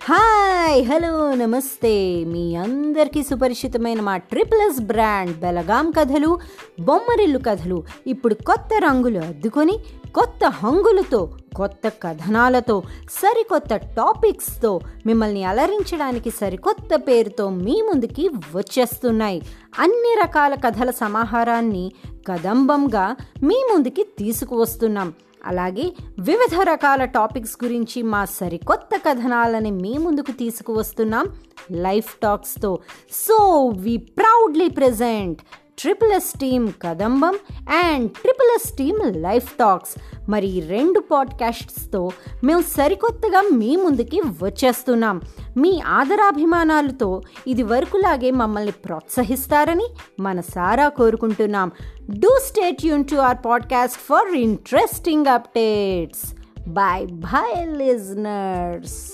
Hi hello నమస్తే. మీ అందరికీ సుపరిచితమైన మా ట్రిపుల్స్ బ్రాండ్ బెలగాం కథలు బొమ్మరిల్లు కథలు. ఇప్పుడు కొత్త రంగులు అద్దుకొని కొత్త హంగులతో కొత్త కథనాలతో సరికొత్త టాపిక్స్తో మిమ్మల్ని అలరించడానికి సరికొత్త పేరుతో మీ ముందుకి వచ్చేస్తున్నాయి. అన్ని రకాల కథల సమాహారాన్ని కదంబంగా మీ ముందుకి తీసుకువస్తున్నాం. అలాగే వివిధ రకాల టాపిక్స్ గురించి మా సరికొత్త కథనాలని మీ ముందుకు తీసుకువస్తున్నాం life టాక్స్తో. So we proudly present triple S team Kadambam and triple S team life talks మరి ఈ రెండు పాడ్కాస్ట్స్తో మేము సరికొత్తగా మీ ముందుకి వచ్చేస్తున్నాం. మీ ఆదరాభిమానాలతో ఇది వరకులాగే మమ్మల్ని ప్రోత్సహిస్తారని మనసారా కోరుకుంటున్నాం. Do stay Yoon to our podcast for interesting updates bye bye listeners